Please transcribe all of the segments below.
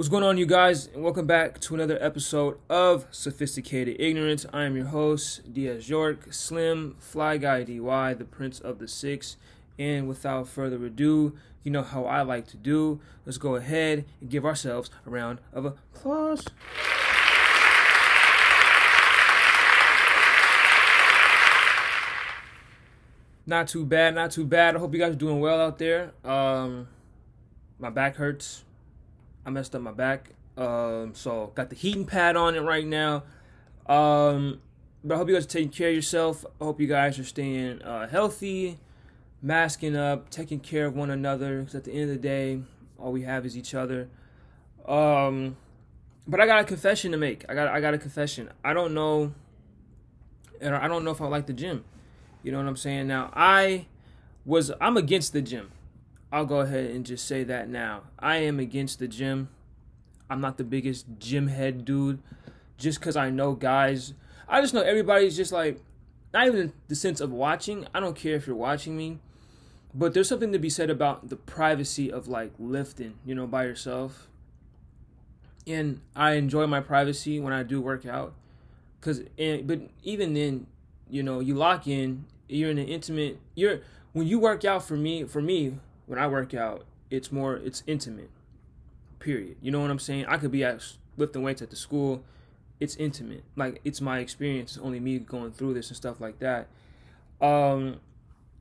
What's going on, you guys? And welcome back to another episode of Sophisticated Ignorance. I am your host, Diaz York, Slim, Fly Guy DY, the Prince of the Six. And without further ado, you know how I like to do. Let's go ahead and give ourselves a round of applause. Not too bad, not too bad. I hope you guys are doing well out there. Um, my back hurts. I messed up my back. Um, so got the heating pad on it right now. Um, but I hope you guys are taking care of yourself. I hope you guys are staying uh, healthy, masking up, taking care of one another. Because at the end of the day, all we have is each other. Um, but I got a confession to make. I got I got a confession. I don't know. And I don't know if I like the gym. You know what I'm saying? Now I was I'm against the gym. I'll go ahead and just say that now. I am against the gym. I'm not the biggest gym head dude. Just because I know guys, I just know everybody's just like, not even the sense of watching. I don't care if you're watching me, but there's something to be said about the privacy of like lifting, you know, by yourself. And I enjoy my privacy when I do work out, cause but even then, you know, you lock in. You're in an intimate. You're when you work out for me. For me, when I work out, it's more it's intimate. Period. You know what I'm saying? I could be at lifting weights at the school. It's intimate. Like it's my experience. It's only me going through this and stuff like that. Um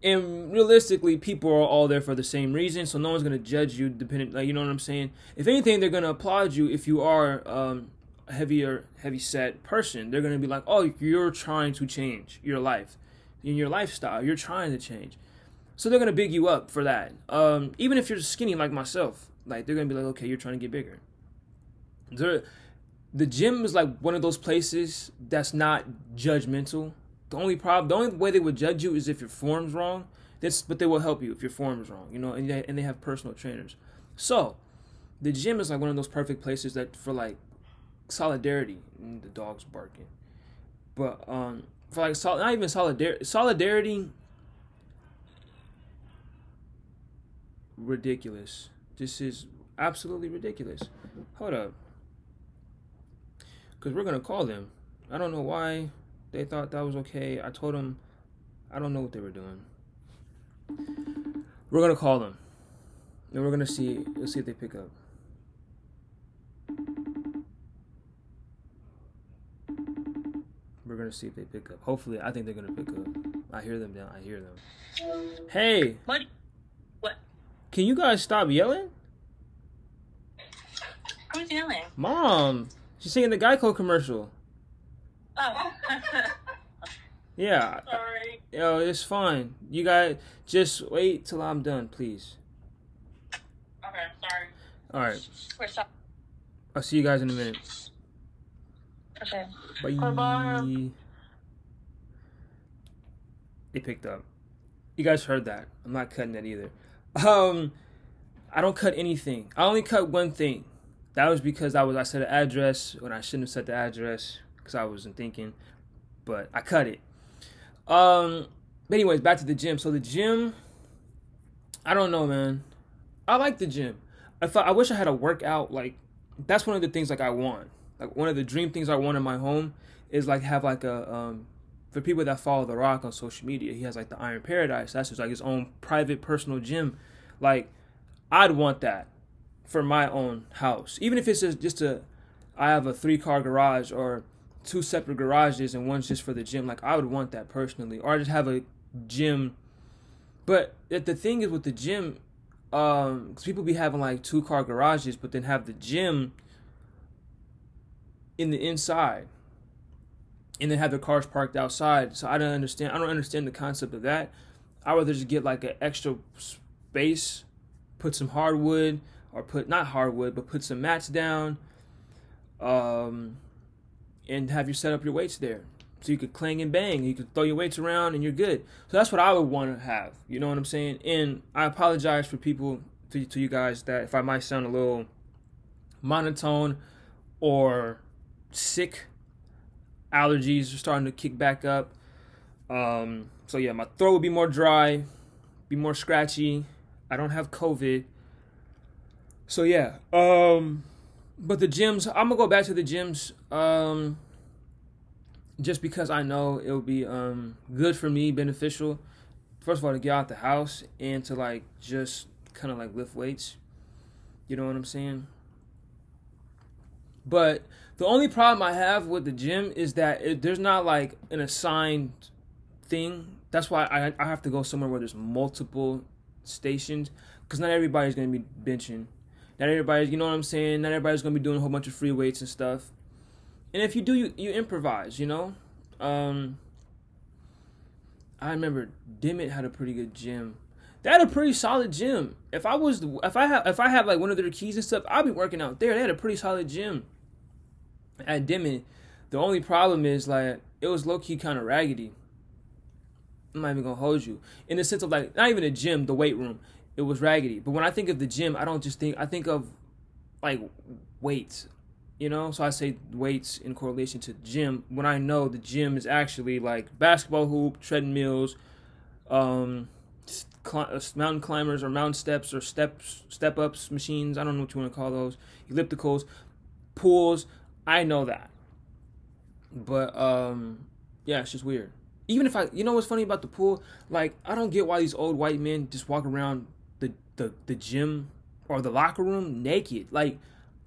and realistically people are all there for the same reason so no one's to judge you depending like you know what i'm saying if anything they're to applaud you if you are um, a heavier heavy set person they're to be like oh you're trying to change your life in your lifestyle you're trying to change so they're gonna big you up for that. Um, even if you're skinny like myself, like they're gonna be like, okay, you're trying to get bigger. They're, the gym is like one of those places that's not judgmental. The only problem, the only way they would judge you is if your form's wrong. But they will help you if your form is wrong, you know. And they, and they have personal trainers. So, the gym is like one of those perfect places that for like solidarity. The dog's barking, but um, for like sol- not even solidarity. Solidarity ridiculous. This is absolutely ridiculous. Hold up. Because we're going to call them. I don't know why they thought that was okay. I told them I don't know what they were doing. We're going to call them. And we're going to see, let's see if they pick up. We're going to see if they pick up. Hopefully, I think they're going to pick up. I hear them now. I hear them. Hey. What? Can you guys stop yelling? Who's yelling? Mom. She's singing the Geico commercial. Oh. yeah. Sorry. Yo, it's fine. You guys just wait till I'm done, please. Okay, sorry. All right. We're stop. I'll see you guys in a minute. Okay. Bye. Bye-bye. They picked up. You guys heard that. I'm not cutting that either. Um, I don't cut anything. I only cut one thing. That was because I was I set an address when I shouldn't have set the address because I wasn't thinking, but I cut it. Um, but anyways, back to the gym. So the gym, I don't know, man. I like the gym. I thought I wish I had a workout. Like that's one of the things like I want. Like one of the dream things I want in my home is like have like a um for people that follow The Rock on social media, he has like the Iron Paradise. That's just like his own private personal gym. Like, I'd want that for my own house, even if it's just, a, I have a three car garage or two separate garages and one's just for the gym. Like, I would want that personally, or I just have a gym. But the thing is with the gym, um, cause people be having like two car garages, but then have the gym in the inside and then have their cars parked outside. So I don't understand. I don't understand the concept of that. I would rather just get like an extra space, put some hardwood, or put not hardwood, but put some mats down, um, and have you set up your weights there. So you could clang and bang. You could throw your weights around, and you're good. So that's what I would want to have. You know what I'm saying? And I apologize for people to, to you guys that if I might sound a little monotone or sick allergies are starting to kick back up. Um, so yeah, my throat will be more dry, be more scratchy. I don't have COVID. So yeah, um, but the gyms, I'm gonna go back to the gyms. Um, just because I know it'll be um good for me, beneficial. First of all, to get out the house and to like just kind of like lift weights. You know what I'm saying? But the only problem I have with the gym is that it, there's not like an assigned thing. That's why I I have to go somewhere where there's multiple stations because not everybody's gonna be benching. Not everybody's, you know what I'm saying. Not everybody's gonna be doing a whole bunch of free weights and stuff. And if you do, you, you improvise. You know. Um, I remember Dimmitt had a pretty good gym. They had a pretty solid gym. If I was, if I have, if I had like one of their keys and stuff, I'd be working out there. They had a pretty solid gym. At Dimmitt, the only problem is like it was low key kind of raggedy. I'm not even gonna hold you in the sense of like not even a gym, the weight room. It was raggedy. But when I think of the gym, I don't just think I think of like weights, you know. So I say weights in correlation to gym when I know the gym is actually like basketball hoop, treadmills, um, cl- mountain climbers or mountain steps or steps step ups machines. I don't know what you want to call those. Ellipticals, pools. I know that. But um, yeah, it's just weird even if I, you know what's funny about the pool? Like, I don't get why these old white men just walk around the the, the gym or the locker room naked. Like,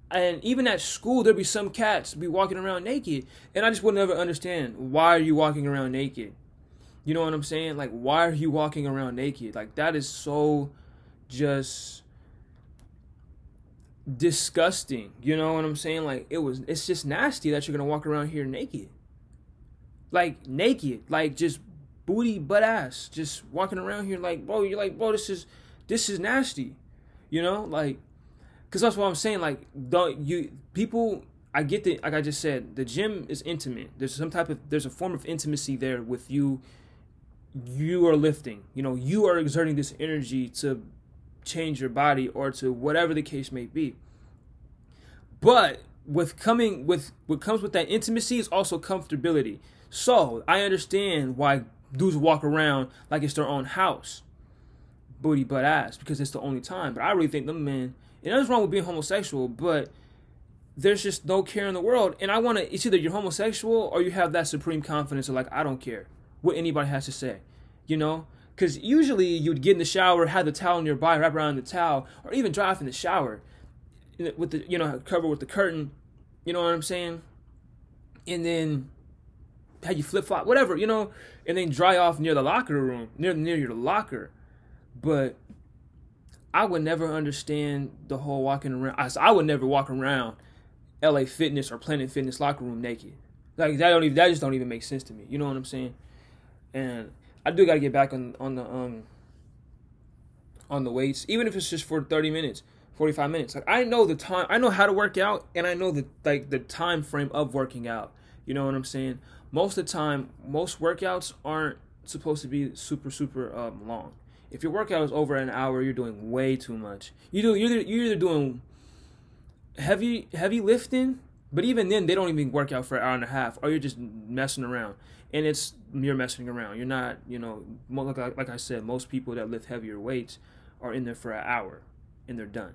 and even at school, there'd be some cats be walking around naked, and I just would never understand why are you walking around naked. You know what I'm saying? Like, why are you walking around naked? Like, that is so just disgusting. You know what I'm saying? Like, it was, it's just nasty that you're gonna walk around here naked like naked, like just booty butt ass, just walking around here like, bro, you're like, bro, this is this is nasty, you know, like, cause that's what I'm saying. Like, don't you people? I get that. Like I just said, the gym is intimate. There's some type of there's a form of intimacy there with you. You are lifting. You know, you are exerting this energy to change your body or to whatever the case may be. But with coming with what comes with that intimacy is also comfortability. So I understand why dudes walk around like it's their own house, booty butt ass, because it's the only time. But I really think them men, and nothing's wrong with being homosexual, but there's just no care in the world. And I want to, it's either you're homosexual or you have that supreme confidence of like, I don't care what anybody has to say, you know? Because usually you'd get in the shower, have the towel nearby, wrap around the towel, or even dry off in the shower with the, you know, cover with the curtain, you know what I'm saying? And then how you flip flop, whatever, you know, and then dry off near the locker room, near near your locker. But I would never understand the whole walking around. I, I would never walk around LA Fitness or Planet Fitness locker room naked. Like that don't even that just don't even make sense to me. You know what I'm saying? And I do got to get back on on the um on the weights, even if it's just for 30 minutes, 45 minutes. Like I know the time, I know how to work out, and I know the like the time frame of working out. You know what I'm saying? most of the time, most workouts aren't supposed to be super super um, long. If your workout is over an hour, you're doing way too much. You do you're you're either doing heavy heavy lifting, but even then they don't even work out for an hour and a half, or you're just messing around. And it's you're messing around. You're not you know like like I said, most people that lift heavier weights are in there for an hour and they're done.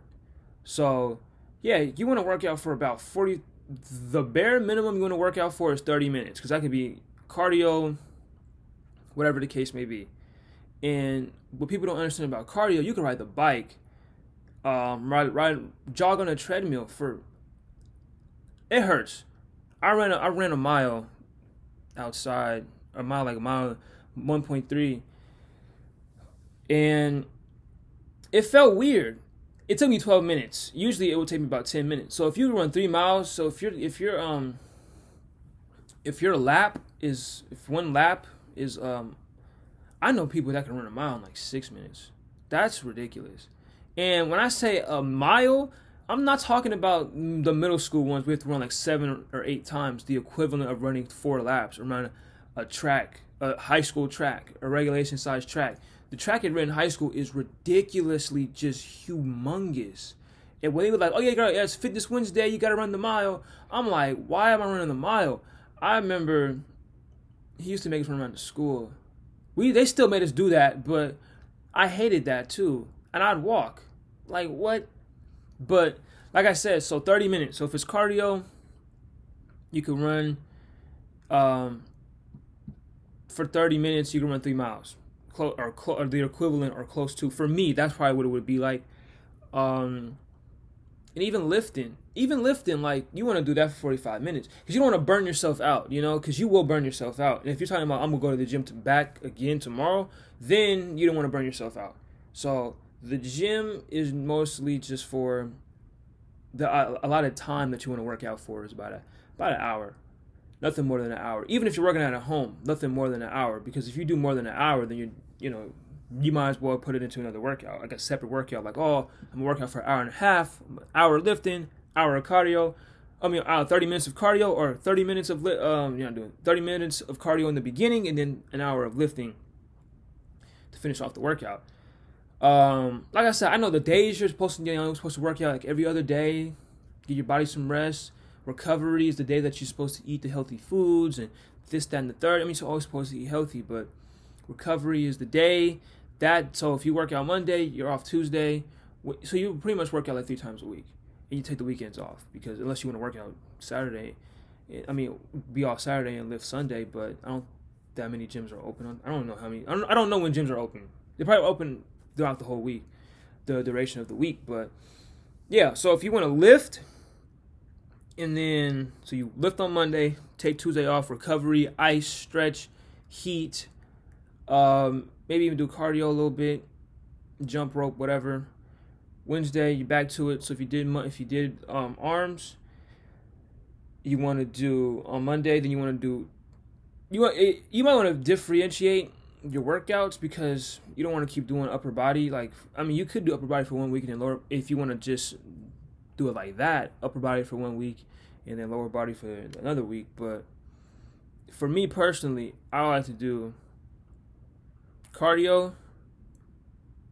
So yeah, you want to work out for about 40 the bare minimum you want to work out for is 30 minutes because that could be cardio, whatever the case may be. And what people don't understand about cardio, you can ride the bike, um, ride, ride, jog on a treadmill for. It hurts. I ran a, I ran a mile outside, a mile like a mile, 1.3, and it felt weird it took me 12 minutes. Usually it would take me about 10 minutes. So if you run 3 miles, so if you're if you're um if your lap is if one lap is um I know people that can run a mile in like 6 minutes. That's ridiculous. And when I say a mile, I'm not talking about the middle school ones. We have to run like seven or eight times the equivalent of running four laps around a track, a high school track, a regulation size track the track at Renton High School is ridiculously just humongous. And when they were like, "Oh yeah, girl, yeah, it's Fitness Wednesday. You got to run the mile," I'm like, "Why am I running the mile?" I remember he used to make us run around the school. We they still made us do that, but I hated that too. And I'd walk. Like what? But like I said, so 30 minutes. So if it's cardio, you can run um, for 30 minutes, you can run three miles, close or, clo- or the equivalent or close to. For me, that's probably what it would be like. Um, and even lifting, even lifting, like you want to do that for 45 minutes because you don't want to burn yourself out, you know, because you will burn yourself out. And if you're talking about I'm gonna go to the gym to back again tomorrow, then you don't want to burn yourself out. So the gym is mostly just for the uh, a lot of time that you want to work out for is about a about an hour nothing more than an hour. Even if you're working out at home, nothing more than an hour. Because if you do more than an hour, then you you know you might as well put it into another workout, like a separate workout. Like oh, I'm gonna work out for an hour and a half, hour lifting, hour of cardio. I mean, uh, 30 minutes of cardio or 30 minutes of li- um, you know, doing 30 minutes of cardio in the beginning and then an hour of lifting to finish off the workout. Um, like I said, I know the days you're supposed to, you know, you're supposed to work out like every other day, give your body some rest. Recovery is the day that you're supposed to eat the healthy foods and this, that, and the third. I mean, you're always supposed to eat healthy, but recovery is the day that. So if you work out Monday, you're off Tuesday. So you pretty much work out like three times a week, and you take the weekends off because unless you want to work out Saturday, I mean, be off Saturday and lift Sunday. But I don't that many gyms are open. On, I don't know how many. I don't, I don't know when gyms are open. They're probably open throughout the whole week, the duration of the week. But yeah, so if you want to lift and then so you lift on Monday, take Tuesday off, recovery, ice, stretch, heat, um, maybe even do cardio a little bit, jump rope, whatever. Wednesday, you're back to it. So if you did if you did um, arms, you want to do on Monday, then you want to do you want eh, you might want to differentiate your workouts because you don't want to keep doing upper body. Like I mean, you could do upper body for one week and then lower if you want to just do it like that, upper body for one week and then lower body for another week. But for me personally, I like to do cardio.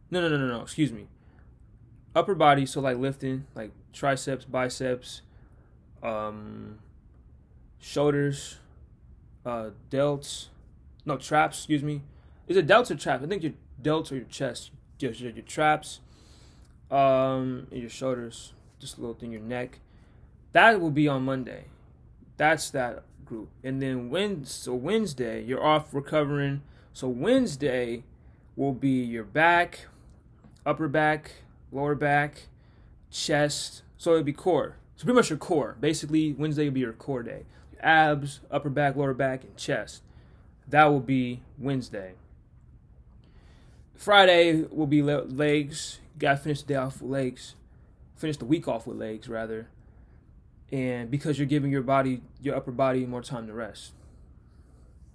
No, no, no, no, no. Excuse me. Upper body, so like lifting, like triceps, biceps, um, shoulders, uh, delts, no traps. Excuse me. Is it delts or traps? I think your delts or your chest, your, your, traps, um, your shoulders, just a little thing, your neck, that will be on Monday. That's that group. And then when so Wednesday, you're off recovering. So Wednesday will be your back, upper back, lower back, chest. So it'll be core. So pretty much your core. Basically, Wednesday will be your core day. Abs, upper back, lower back, and chest. That will be Wednesday. Friday will be legs. Gotta finish the day off with legs. Finish the week off with legs, rather and because you're giving your body, your upper body, more time to rest.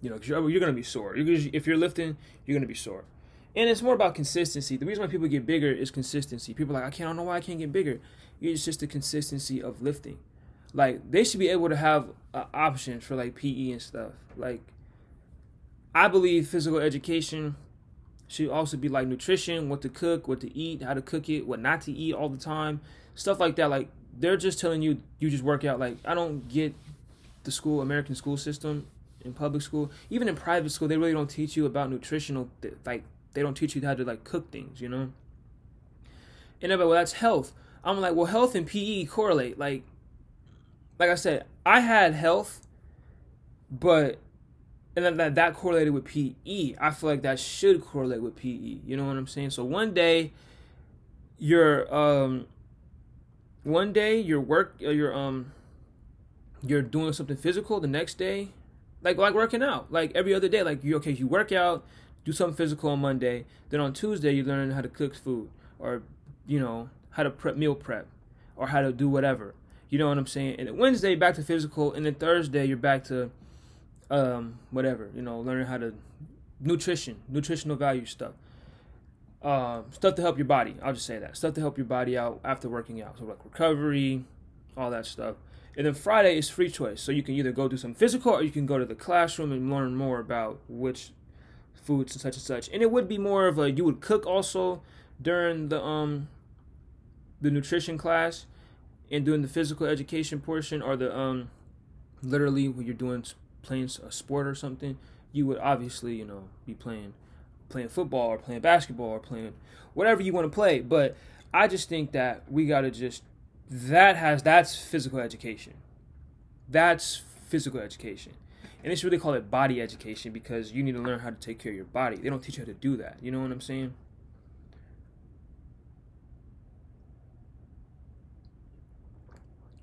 You know, because you're, you're going to be sore. You're, if you're lifting, you're going to be sore. And it's more about consistency. The reason why people get bigger is consistency. People are like, I can't I don't know why I can't get bigger. It's just the consistency of lifting. Like they should be able to have uh, an option for like PE and stuff. Like I believe physical education should also be like nutrition, what to cook, what to eat, how to cook it, what not to eat all the time, stuff like that. Like they're just telling you you just work out. Like I don't get the school American school system in public school, even in private school, they really don't teach you about nutritional like they don't teach you how to like cook things, you know. And they're like, well, that's health. I'm like, well, health and PE correlate. Like, like I said, I had health, but and then that that correlated with PE. I feel like that should correlate with PE. You know what I'm saying? So one day, you're um one day your work uh, your um you're doing something physical the next day like like working out like every other day like you okay you work out do something physical on monday then on tuesday you learn how to cook food or you know how to prep meal prep or how to do whatever you know what i'm saying and wednesday back to physical and then thursday you're back to um whatever you know learning how to nutrition nutritional value stuff uh, stuff to help your body. I'll just say that stuff to help your body out after working out. So like recovery, all that stuff. And then Friday is free choice, so you can either go do some physical or you can go to the classroom and learn more about which foods and such and such. And it would be more of a you would cook also during the um the nutrition class and doing the physical education portion or the um literally when you're doing playing a sport or something, you would obviously you know be playing playing football or playing basketball or playing whatever you want to play. But I just think that we got to just that has that's physical education. That's physical education. And they should really call it body education because you need to learn how to take care of your body. They don't teach you how to do that. You know what I'm saying?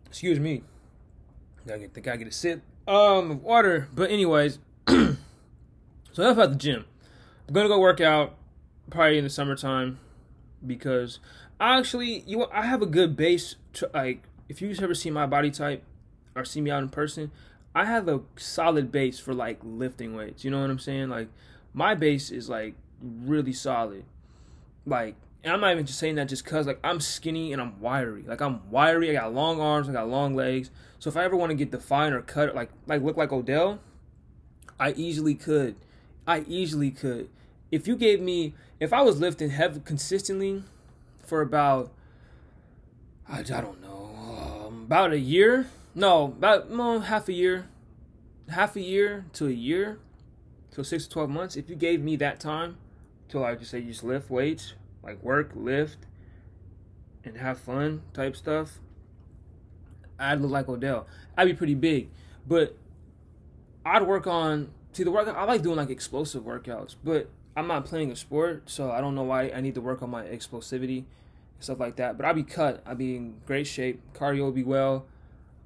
Excuse me. Gotta get the guy get a sip um water. But anyways, so enough about the gym. I'm gonna go work out probably in the summertime because I actually you I have a good base to like if you've ever seen my body type or see me out in person, I have a solid base for like lifting weights. You know what I'm saying? Like my base is like really solid. Like and I'm not even just saying that just cause like I'm skinny and I'm wiry. Like I'm wiry. I got long arms. I got long legs. So if I ever want to get defined or cut, like like look like Odell, I easily could. I easily could. If you gave me, if I was lifting heavy consistently for about, I, I don't know, um, about a year. No, about no, half a year, half a year to a year, so six to twelve months. If you gave me that time to like just say just lift weights like work, lift, and have fun type stuff, I'd look like Odell. I'd be pretty big, but I'd work on see the work. I like doing like explosive workouts, but I'm not playing a sport, so I don't know why I need to work on my explosivity and stuff like that. But I'd be cut. I'd be in great shape. Cardio would be well.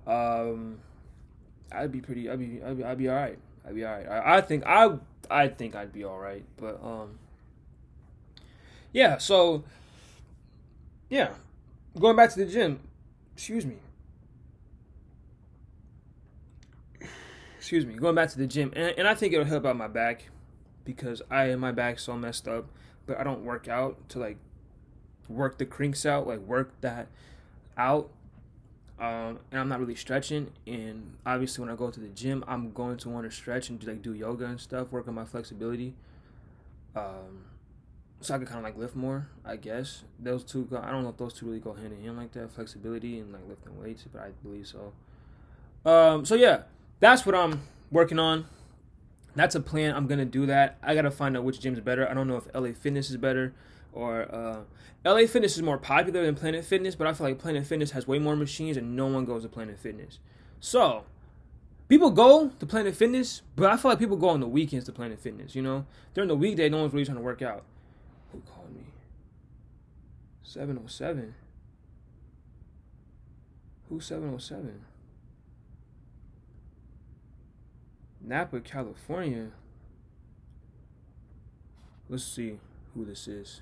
Um, I'd be pretty. I'd be. I'd be, I'd be all right. I'd be all right. I, I think I. I think I'd be all right. But um, yeah, so yeah, going back to the gym. Excuse me. Excuse me. Going back to the gym, and, and I think it'll help out my back because I my back's so messed up. But I don't work out to like work the crinks out, like work that out. Um, and I'm not really stretching. And obviously, when I go to the gym, I'm going to want to stretch and do like do yoga and stuff, work on my flexibility. Um, so I could kind of like lift more, I guess. Those two, go, I don't know if those two really go hand in hand like that, flexibility and like lifting weights, but I believe so. Um, so yeah, that's what I'm working on. That's a plan. I'm gonna do that. I gotta find out which gym's better. I don't know if LA Fitness is better or uh, LA Fitness is more popular than Planet Fitness, but I feel like Planet Fitness has way more machines and no one goes to Planet Fitness. So people go to Planet Fitness, but I feel like people go on the weekends to Planet Fitness. You know, during the weekday, no one's really trying to work out. Who called me? 707. Who's 707? Napa, California. Let's see who this is.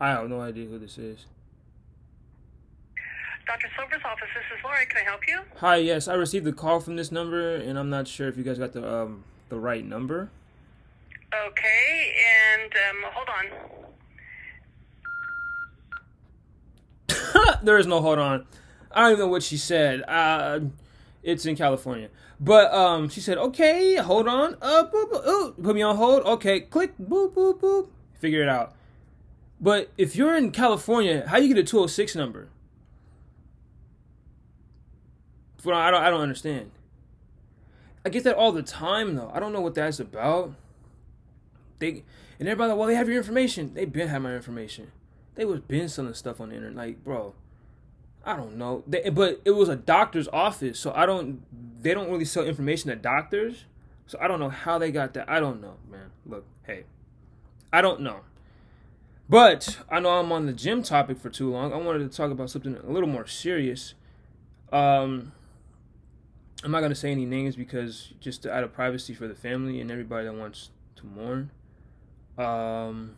I have no idea who this is. Dr. Silver's office, this is Lori. Can I help you? Hi, yes, I received a call from this number, and I'm not sure if you guys got the um the right number. Okay, and um, hold on. there is no hold on. I don't even know what she said. Uh, it's in California, but um, she said, "Okay, hold on. Uh, boop, boop, ooh, put me on hold. Okay, click, boop, boop, boop. Figure it out." But if you're in California, how do you get a 206 number? Well, I don't I don't understand. I get that all the time though. I don't know what that's about. They and everybody like, well, they have your information. They been have my information. They was been selling stuff on the internet. Like, bro, I don't know. They, but it was a doctor's office, so I don't. They don't really sell information to doctors, so I don't know how they got that. I don't know, man. Look, hey, I don't know. But I know I'm on the gym topic for too long. I wanted to talk about something a little more serious. Um, I'm not gonna say any names because just out of privacy for the family and everybody that wants to mourn. Um,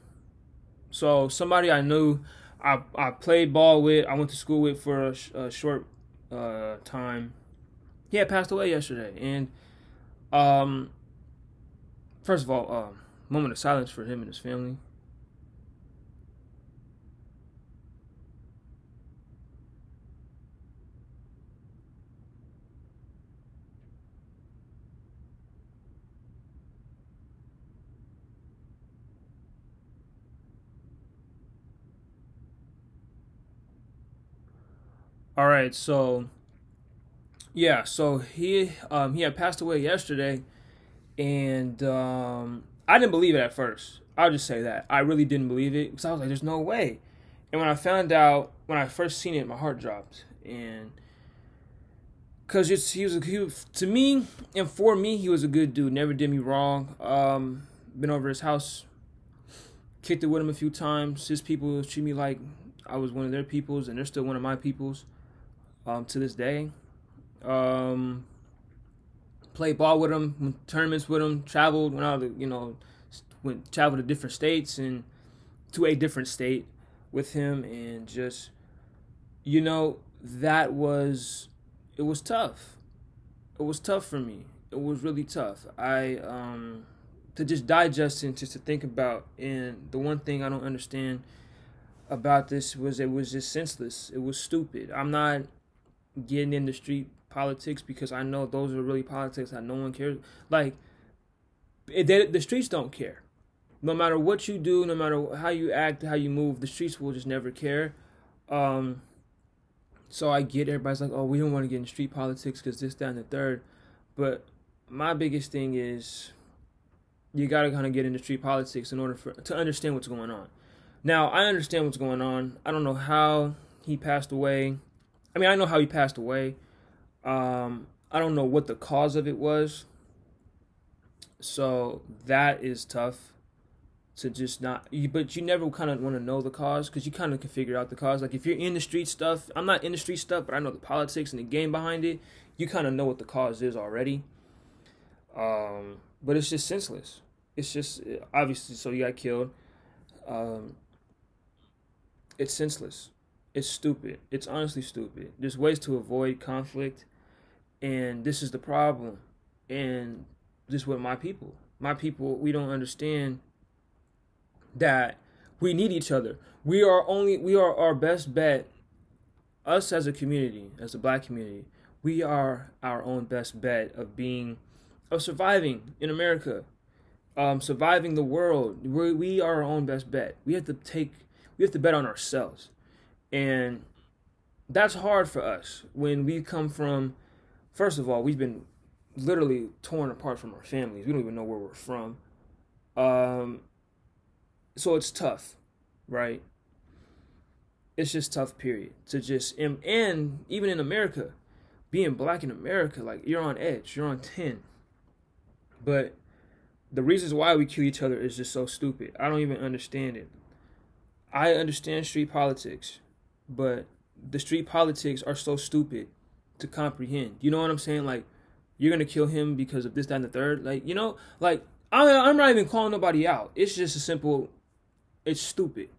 so somebody I knew, I I played ball with, I went to school with for a, sh- a short uh, time. He had passed away yesterday, and um, first of all, um, moment of silence for him and his family. All right, so yeah, so he um he had passed away yesterday, and um I didn't believe it at first. I'll just say that I really didn't believe it because I was like, "There's no way." And when I found out, when I first seen it, my heart dropped, and because he was a, he to me and for me he was a good dude. Never did me wrong. Um, been over his house, kicked it with him a few times. His people treat me like I was one of their peoples, and they're still one of my peoples um, to this day. Um, played ball with him, tournaments with him, traveled, went out, to, you know, went traveled to different states and to a different state with him, and just, you know, that was, it was tough. It was tough for me. It was really tough. I, um, to just digest and just to think about, and the one thing I don't understand about this was it was just senseless. It was stupid. I'm not getting in the street politics because I know those are really politics that no one cares. Like, they, the streets don't care. No matter what you do, no matter how you act, how you move, the streets will just never care. Um, so I get everybody's like, oh, we don't want to get in street politics because this, that, and the third. But my biggest thing is you got to kind of get into street politics in order for to understand what's going on. Now, I understand what's going on. I don't know how he passed away. I mean, I know how he passed away. Um, I don't know what the cause of it was. So that is tough to just not. But you never kind of want to know the cause because you kind of can figure out the cause. Like if you're in the street stuff, I'm not in the street stuff, but I know the politics and the game behind it. You kind of know what the cause is already. Um, but it's just senseless. It's just obviously so he got killed. Um, it's senseless. It's stupid. It's honestly stupid. There's ways to avoid conflict, and this is the problem. And just with my people, my people, we don't understand that we need each other. We are only we are our best bet. Us as a community, as a black community, we are our own best bet of being of surviving in America, um, surviving the world. we we are our own best bet. We have to take we have to bet on ourselves. And that's hard for us when we come from, first of all, we've been literally torn apart from our families. We don't even know where we're from. Um, so it's tough, right? It's just tough, period. To just, and, and even in America, being black in America, like you're on edge, you're on 10. But the reasons why we kill each other is just so stupid. I don't even understand it. I understand street politics, but the street politics are so stupid to comprehend. You know what I'm saying? Like, you're gonna kill him because of this, that, and the third. Like, you know, like I'm not even calling nobody out. It's just a simple. It's stupid,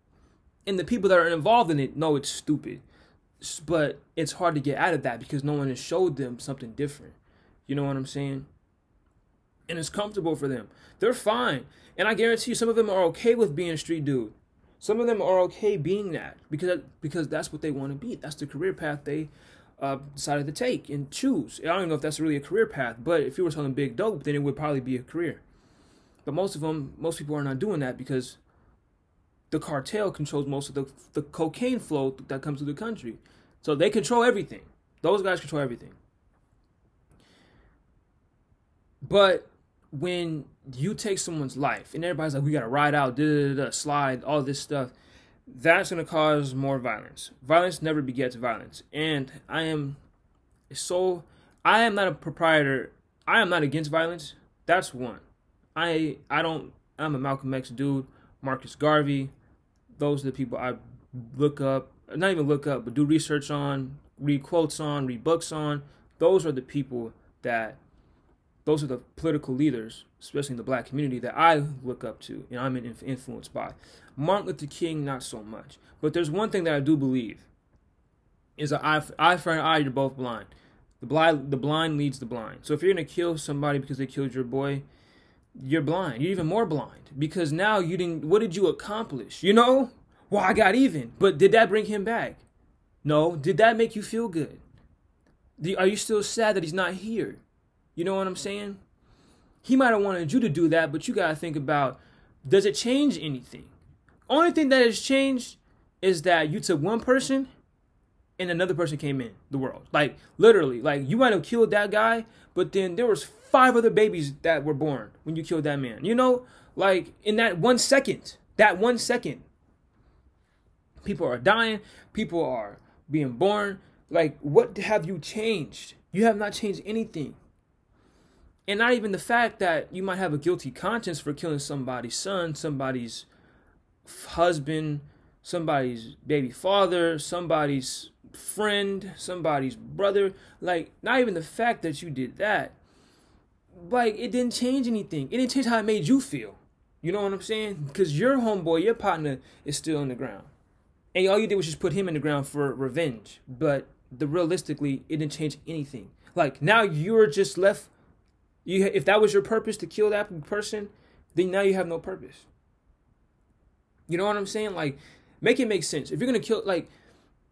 and the people that are involved in it know it's stupid. But it's hard to get out of that because no one has showed them something different. You know what I'm saying? And it's comfortable for them. They're fine, and I guarantee you, some of them are okay with being street dude. Some of them are okay being that because because that's what they want to be. That's the career path they uh, decided to take and choose. I don't know if that's really a career path, but if you were selling big dope, then it would probably be a career. But most of them, most people are not doing that because the cartel controls most of the the cocaine flow that comes to the country. So they control everything. Those guys control everything. But when you take someone's life and everybody's like, we gotta ride out, da da da, slide, all this stuff, that's gonna cause more violence. Violence never begets violence. And I am so I am not a proprietor. I am not against violence. That's one. I I don't I'm a Malcolm X dude, Marcus Garvey. Those are the people I look up, not even look up, but do research on, read quotes on, read books on. Those are the people that those are the political leaders, especially in the black community, that I look up to and I'm influenced by. Martin Luther King, not so much. But there's one thing that I do believe is an eye, eye for an eye, you're both blind. The blind, the blind leads the blind. So if you're gonna kill somebody because they killed your boy, you're blind. You're even more blind because now you didn't. What did you accomplish? You know, well, I got even, but did that bring him back? No. Did that make you feel good? Are you still sad that he's not here? You know what I'm saying? He might have wanted you to do that, but you got to think about does it change anything? Only thing that has changed is that you took one person and another person came in the world. Like literally, like you might have killed that guy, but then there was five other babies that were born when you killed that man. You know, Like in that one second, that one second, people are dying, people are being born. Like, what have you changed? You have not changed anything. And not even the fact that you might have a guilty conscience for killing somebody's son, somebody's husband, somebody's baby father, somebody's friend, somebody's brother. Like, not even the fact that you did that. Like, it didn't change anything. It didn't change how it made you feel. You know what I'm saying? Because your homeboy, your partner, is still in the ground. And all you did was just put him in the ground for revenge. But the realistically, it didn't change anything. Like now you're just left. You if that was your purpose to kill that person, then now you have no purpose. You know what I'm saying? Like, make it make sense. If you're gonna kill, like,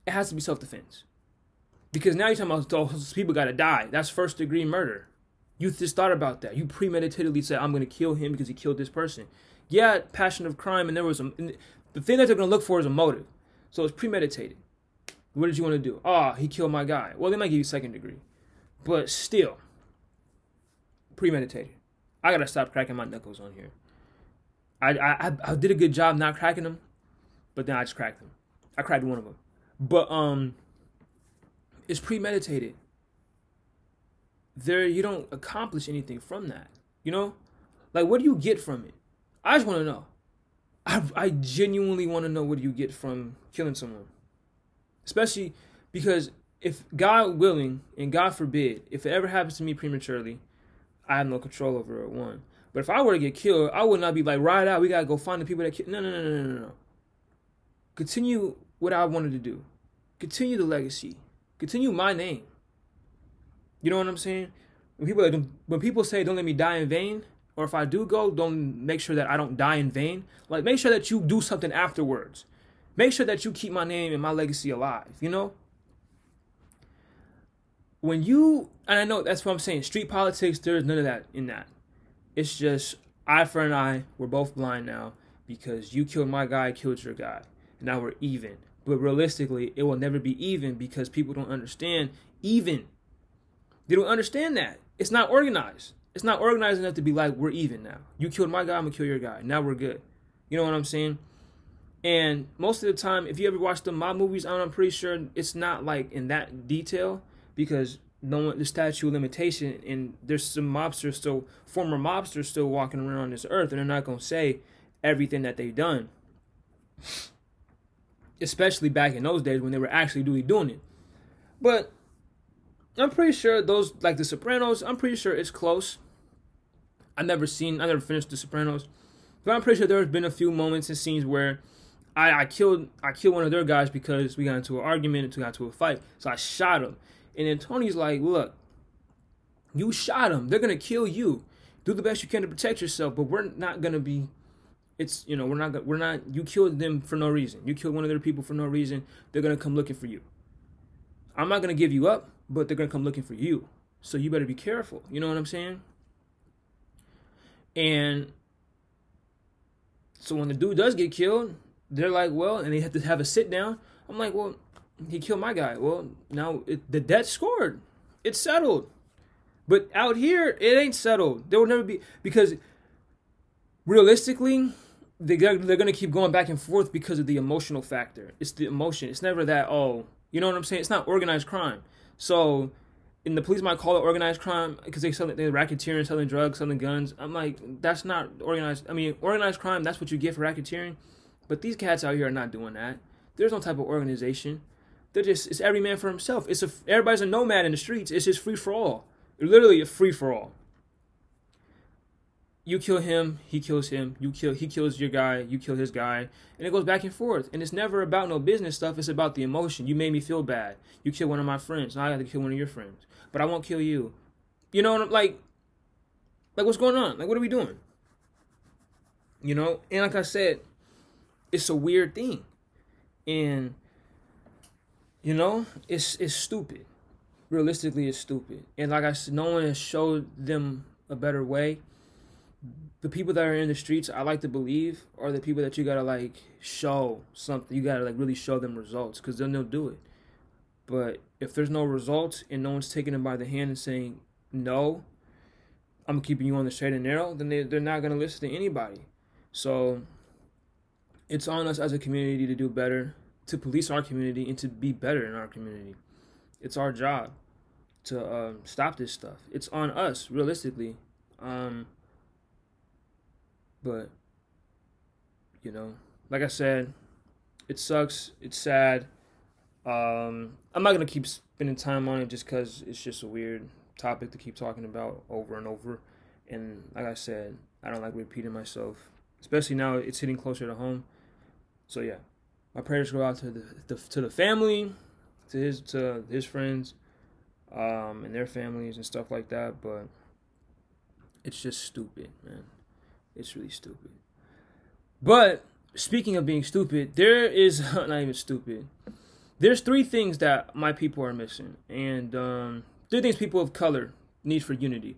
it has to be self defense. Because now you're talking about those people gotta die. That's first degree murder. You just thought about that. You premeditatedly said, "I'm gonna kill him because he killed this person." Yeah, passion of crime, and there was a. The thing that they're gonna look for is a motive. So it's premeditated. What did you want to do? Oh, he killed my guy. Well, they might give you second degree, but still, premeditated. I gotta stop cracking my knuckles on here. I I I did a good job not cracking them, but then I just cracked them. I cracked one of them, but um, it's premeditated. There, you don't accomplish anything from that. You know, like what do you get from it? I just want to know. I I genuinely want to know what you get from killing someone especially because if God willing and God forbid, if it ever happens to me prematurely, I have no control over it. One, but if I were to get killed, I would not be like, right out, we gotta go find the people that killed. No, no, no, no, no, no. Continue what I wanted to do. Continue the legacy. Continue my name. You know what I'm saying? When people when people say don't let me die in vain, or if I do go, don't make sure that I don't die in vain. Like make sure that you do something afterwards make sure that you keep my name and my legacy alive, you know? When you, and I know that's what I'm saying, street politics, there's none of that in that. It's just eye for an eye. We're both blind now because you killed my guy, killed your guy. Now we're even. But realistically, it will never be even because people don't understand even. They don't understand that. It's not organized. It's not organized enough to be like, we're even now. You killed my guy, I'm gonna kill your guy. Now we're good. You know what I'm saying? And most of the time, if you ever watch the mob movies, I'm pretty sure it's not like in that detail because no one the statute of limitation and there's some mobsters still former mobsters still walking around on this earth and they're not gonna say everything that they've done. Especially back in those days when they were actually really doing it. But I'm pretty sure those like the Sopranos, I'm pretty sure it's close. I never seen I never finished the Sopranos. But I'm pretty sure there's been a few moments and scenes where I, I killed I killed one of their guys because we got into an argument and we got into a fight. So I shot him. And then Tony's like, look, you shot him. They're gonna kill you. Do the best you can to protect yourself, but we're not gonna be it's you know, we're not we're not you killed them for no reason. You killed one of their people for no reason. They're gonna come looking for you. I'm not gonna give you up, but they're gonna come looking for you. So you better be careful. You know what I'm saying? And so when the dude does get killed, they're like, well, and they have to have a sit down. I'm like, well, he killed my guy. Well, now it, the debt scored. It's settled. But out here, it ain't settled. There will never be because realistically, they they're going to keep going back and forth because of the emotional factor. It's the emotion. It's never that oh, you know what I'm saying? It's not organized crime. So, and the police might call it organized crime because they selling they're racketeering, selling drugs, selling guns. I'm like, that's not organized. I mean, organized crime. That's what you get for racketeering. But these cats out here are not doing that. There's no type of organization. They're just it's every man for himself. It's a everybody's a nomad in the streets. It's just free for all. Literally a free for all. You kill him, he kills him. You kill he kills your guy, you kill his guy, and it goes back and forth. And it's never about no business stuff. It's about the emotion. You made me feel bad. You killed one of my friends. Now I got to kill one of your friends, but I won't kill you. You know what I'm like? Like what's going on? Like what are we doing? You know, and like I said, it's a weird thing. And you know, it's it's stupid. Realistically, it's stupid. And like I said, no one has showed them a better way. The people that are in the streets, I like to believe, are the people that you gotta like show something. You gotta like really show them results, because then they'll do it. But if there's no results and no one's taking them by the hand and saying no, I'm keeping you on the straight and narrow, then they they're not gonna listen to anybody. So it's on us as a community to do better, to police our community, and to be better in our community. It's our job to um, stop this stuff. It's on us, realistically. Um, but you know, like I said, it sucks. It's sad. Um, I'm not gonna keep spending time on it just because it's just a weird topic to keep talking about over and over. And like I said, I don't like repeating myself, especially now it's hitting closer to home. So yeah, my prayers go out to the, the to the family, to his to his friends, um, and their families and stuff like that. But it's just stupid, man. It's really stupid. But speaking of being stupid, there is not even stupid. There's three things that my people are missing, and um, three things people of color need for unity,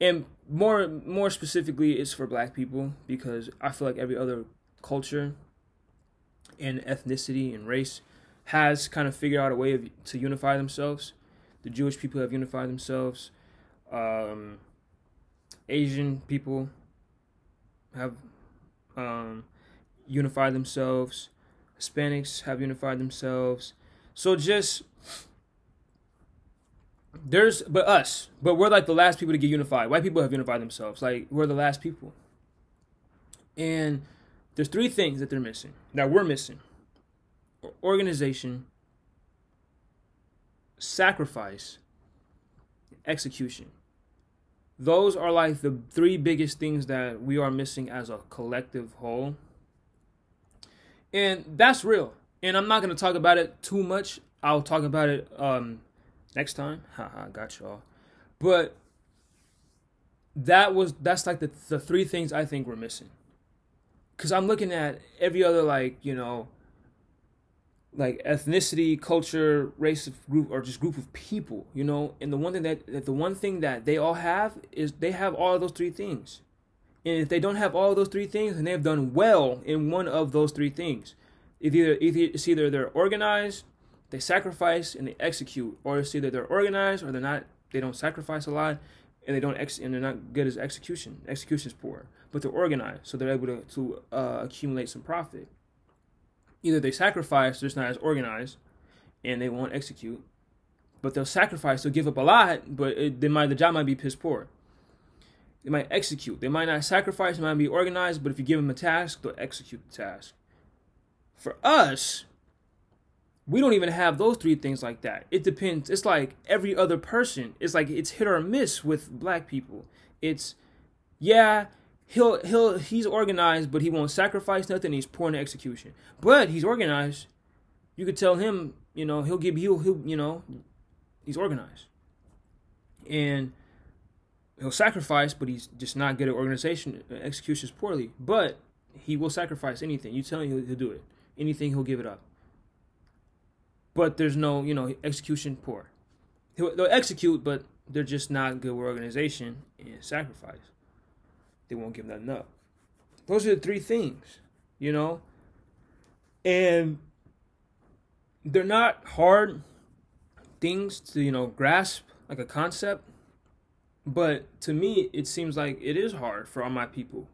and more more specifically, it's for Black people because I feel like every other culture and ethnicity and race has kind of figured out a way of, to unify themselves. The Jewish people have unified themselves. Um, Asian people have um, unified themselves. Hispanics have unified themselves. So just there's but us, but we're like the last people to get unified. White people have unified themselves. Like we're the last people. And there's three things that they're missing. That we're missing. Organization, sacrifice, execution. Those are like the three biggest things that we are missing as a collective whole. And that's real. And I'm not going to talk about it too much. I'll talk about it um, next time. Haha, got y'all. But that was that's like the the three things I think we're missing. Cuz I'm looking at every other like, you know, like ethnicity, culture, race of group or just group of people, you know, and the one thing that, that the one thing that they all have is they have all of those three things. And if they don't have all those three things, and they have done well in one of those three things. It's either, it's either they're organized, they sacrifice, and they execute, or it's either they're organized or they're not. They don't sacrifice a lot, and they don't ex- and they're not good as execution. Execution is poor, but they're organized, so they're able to to uh, accumulate some profit. Either they sacrifice, they're just not as organized, and they won't execute, but they'll sacrifice, they'll give up a lot, but it, they might the job might be piss poor. They might execute. They might not sacrifice. They might be organized, but if you give them a task, they'll execute the task. For us, we don't even have those three things like that. It depends. It's like every other person. It's like it's hit or miss with black people. It's yeah, he'll he'll he's organized, but he won't sacrifice nothing. He's poor in execution, but he's organized. You could tell him, you know, he'll give you he'll you know, he's organized, and he'll sacrifice, but he's just not good at organization. Executions poorly, but he will sacrifice anything. You tell him he'll, he'll do it. Anything he'll give it up. But there's no, you know, execution poor. He'll, they'll execute, but they're just not good with organization and sacrifice. They won't give that up. Those are the three things, you know? And they're not hard things to, you know, grasp like a concept. But to me, it seems like it is hard for all my people.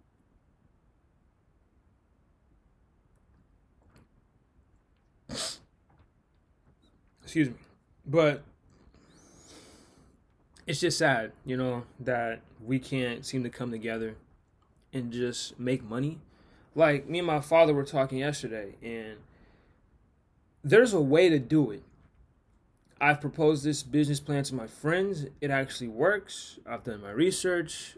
Excuse me. But it's just sad, you know, that we can't seem to come together and just make money. Like me and my father were talking yesterday, and there's a way to do it. I've proposed this business plan to my friends. It actually works. I've done my research.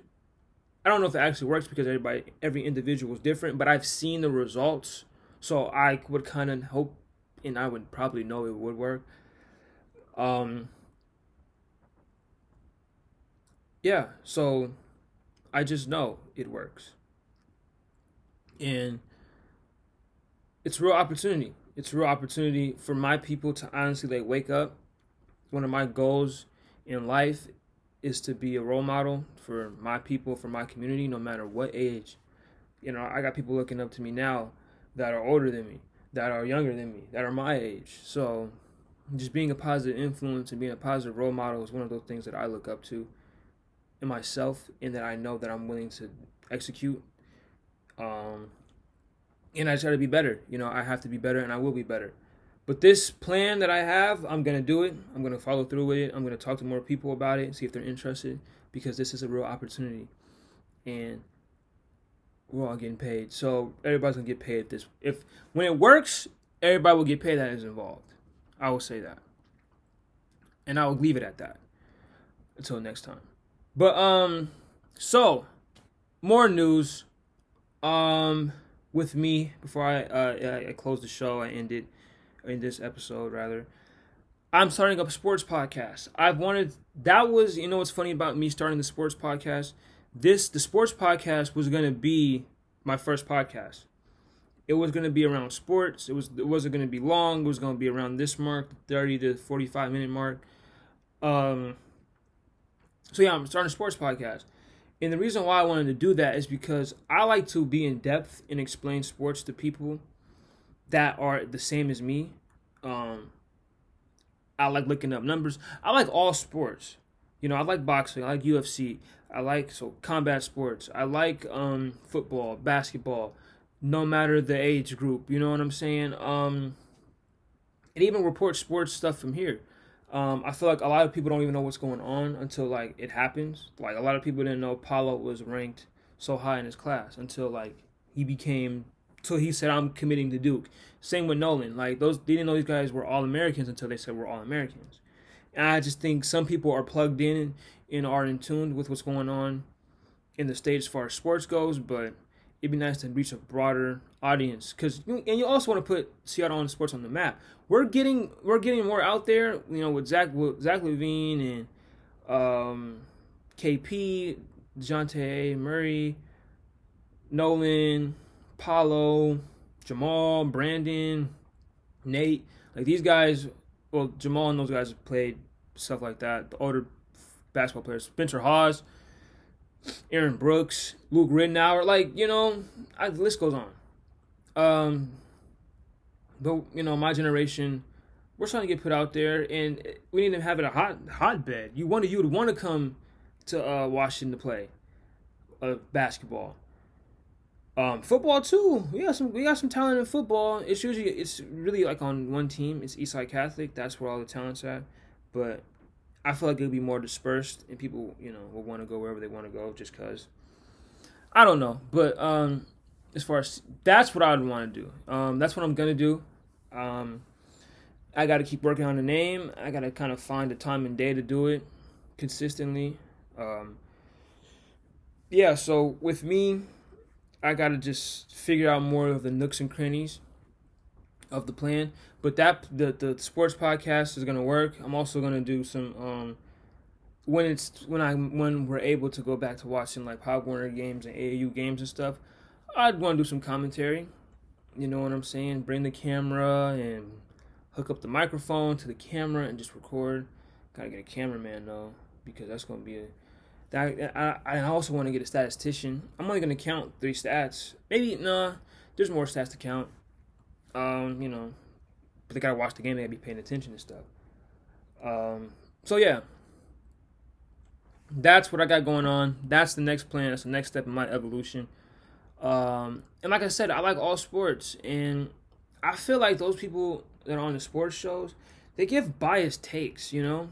I don't know if it actually works because everybody, every individual is different, but I've seen the results. So I would kind of hope, and I would probably know it would work. Um, yeah, so I just know it works. And it's real opportunity. It's real opportunity for my people to honestly like wake up. One of my goals in life is to be a role model for my people, for my community, no matter what age. You know, I got people looking up to me now that are older than me, that are younger than me, that are my age. So just being a positive influence and being a positive role model is one of those things that I look up to in myself and that I know that I'm willing to execute. Um, and I try to be better. You know, I have to be better, and I will be better. But this plan that I have, I'm gonna do it. I'm gonna follow through with it. I'm gonna talk to more people about it, see if they're interested, because this is a real opportunity, and we're all getting paid. So everybody's gonna get paid. This if when it works, everybody will get paid that is involved. I will say that, and I will leave it at that until next time. But um, so more news. Um, with me before I uh I close the show. I ended in this episode rather. I'm starting up a sports podcast. I've wanted that was you know what's funny about me starting the sports podcast. This the sports podcast was gonna be my first podcast. It was gonna be around sports. It was it wasn't gonna be long. It was gonna be around this mark, thirty to forty five minute mark. Um. So yeah, I'm starting a sports podcast. And the reason why I wanted to do that is because I like to be in depth and explain sports to people that are the same as me. Um, I like looking up numbers. I like all sports. You know, I like boxing. I like UFC. I like so combat sports. I like um, football, basketball, no matter the age group. You know what I'm saying? Um, and even report sports stuff from here. Um, I feel like a lot of people don't even know what's going on until like it happens. Like a lot of people didn't know Paolo was ranked so high in his class until like he became till he said I'm committing to Duke. Same with Nolan. Like those they didn't know these guys were all Americans until they said we're all Americans. And I just think some people are plugged in and are in tune with what's going on in the state as far as sports goes, but it'd be nice to reach a broader audience because and you also want to put Seattle on sports on the map. We're getting we're getting more out there, you know, with Zach with Zach LaVine and um, KP, Dejounte Murray, Nolan, Paolo, Jamal, Brandon, Nate. Like these guys, well, Jamal and those guys have played stuff like that. The older basketball players, Spencer Hawes, Aaron Brooks, Luke Ridnour, like you know, I, the list goes on. Um, but you know, my generation, we're trying to get put out there, and we need to have it a hot hotbed. You want you would want to come to uh, Washington to play uh, basketball. Um, football too. We got some. We got some talent in football. It's usually it's really like on one team. It's Eastside Catholic. That's where all the talent's at. But I feel like it'll be more dispersed, and people, you know, will want to go wherever they want to go, just cause. I don't know, but um, as far as that's what I would want to do. Um, that's what I'm gonna do. Um, I got to keep working on the name. I got to kind of find the time and day to do it consistently. Um, yeah, so with me, I got to just figure out more of the nooks and crannies of the plan. But that the the sports podcast is gonna work. I'm also gonna do some um, when it's when I when we're able to go back to watching like Pop Warner games and AAU games and stuff. I'd want to do some commentary. You know what I'm saying? Bring the camera and hook up the microphone to the camera and just record. Gotta get a cameraman though, because that's gonna be a. That I I also want to get a statistician. I'm only gonna count three stats. Maybe nah. There's more stats to count. Um, you know, but they gotta watch the game. They gotta be paying attention and stuff. Um, so yeah, that's what I got going on. That's the next plan. That's the next step in my evolution. Um, and like I said, I like all sports, and I feel like those people that are on the sports shows, they give biased takes. You know,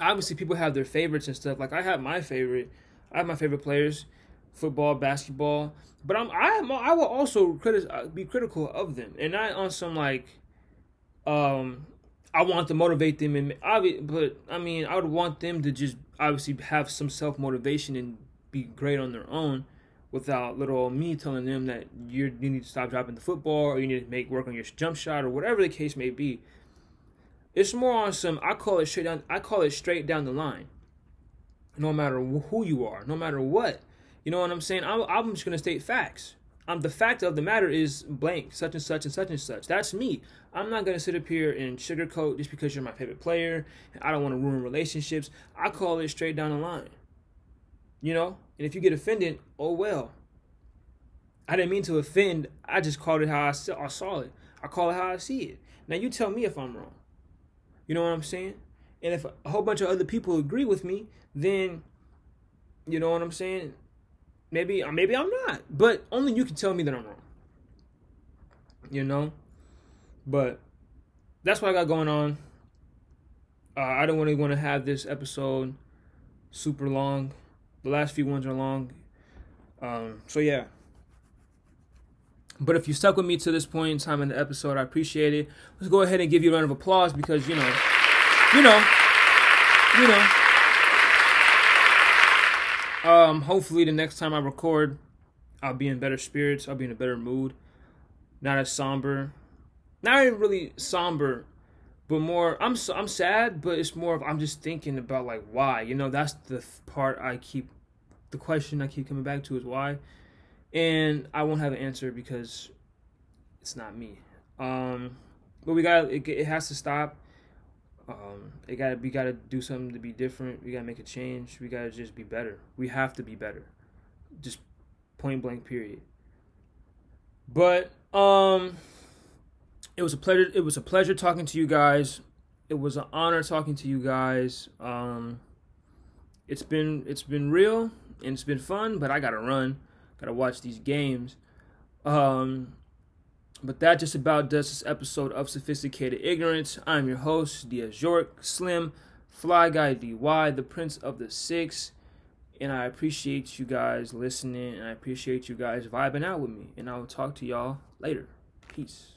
obviously people have their favorites and stuff. Like I have my favorite. I have my favorite players, football, basketball. But I'm I am I will also criti- be critical of them, and not on some like, um, I want to motivate them and obvi- but I mean I would want them to just obviously have some self motivation and be great on their own, without little me telling them that you you need to stop dropping the football or you need to make work on your jump shot or whatever the case may be. It's more on some I call it straight down I call it straight down the line. No matter who you are, no matter what you know what I'm saying? I'm, I'm just gonna state facts. Um, the fact of the matter is blank, such and such and such and such. That's me. I'm not gonna sit up here and sugarcoat just because you're my favorite player. I don't want to ruin relationships. I call it straight down the line. You know, and if you get offended, oh well. I didn't mean to offend. I just called it how I saw it. I call it how I see it. Now you tell me if I'm wrong. You know what I'm saying? And if a whole bunch of other people agree with me, then you know what I'm saying maybe maybe I'm not, but only you can tell me that I'm wrong. You know, but that's what I got going on. Uh, I don't really want to have this episode super long. The last few ones are long. Um, so yeah. But if you stuck with me to this point in time in the episode, I appreciate it. Let's go ahead and give you a round of applause because you know, you know, you know. Um, hopefully the next time I record, I'll be in better spirits. I'll be in a better mood. Not as somber. Not even really somber, but more. I'm I'm sad, but it's more of I'm just thinking about like why. You know, that's the part I keep. The question I keep coming back to is why, and I won't have an answer because it's not me. Um, but we got it. It has to stop. Um, it got we got to do something to be different. We got to make a change. We got to just be better. We have to be better. Just point blank period. But um it was a pleasure it was a pleasure talking to you guys. It was an honor talking to you guys. Um it's been it's been real and it's been fun, but I got to run. Got to watch these games. Um but that just about does this episode of Sophisticated Ignorance. I'm your host, Diaz York, Slim, Fly Guy DY, the Prince of the Six. And I appreciate you guys listening, and I appreciate you guys vibing out with me. And I will talk to y'all later. Peace.